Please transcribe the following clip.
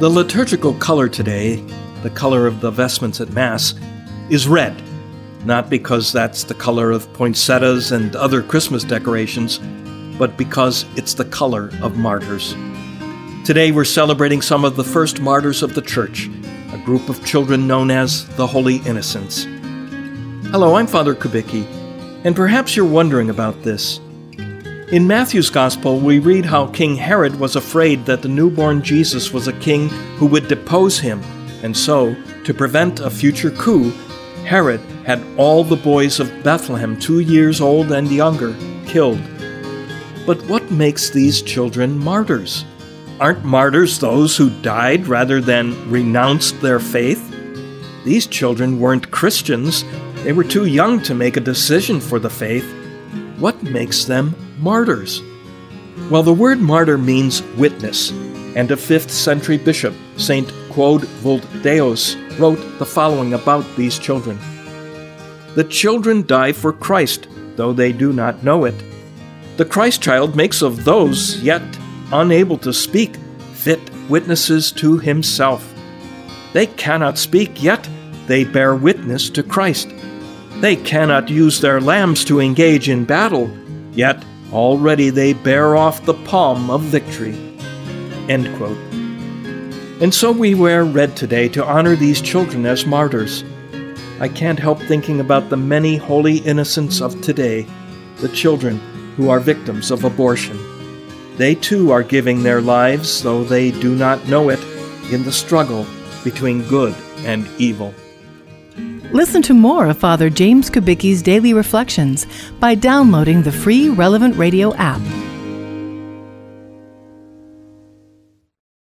The liturgical color today, the color of the vestments at Mass, is red, not because that's the color of poinsettias and other Christmas decorations, but because it's the color of martyrs. Today we're celebrating some of the first martyrs of the Church, a group of children known as the Holy Innocents. Hello, I'm Father Kubicki, and perhaps you're wondering about this. In Matthew's Gospel, we read how King Herod was afraid that the newborn Jesus was a king who would depose him, and so, to prevent a future coup, Herod had all the boys of Bethlehem, two years old and younger, killed. But what makes these children martyrs? Aren't martyrs those who died rather than renounced their faith? These children weren't Christians, they were too young to make a decision for the faith. What makes them martyrs? Well, the word martyr means witness, and a 5th century bishop, St. Quod Vuldeus, wrote the following about these children The children die for Christ, though they do not know it. The Christ child makes of those yet unable to speak fit witnesses to himself. They cannot speak, yet they bear witness to Christ. They cannot use their lambs to engage in battle, yet already they bear off the palm of victory. And so we wear red today to honor these children as martyrs. I can't help thinking about the many holy innocents of today, the children who are victims of abortion. They too are giving their lives, though they do not know it, in the struggle between good and evil. Listen to more of Father James Kubicki's daily reflections by downloading the free Relevant Radio app.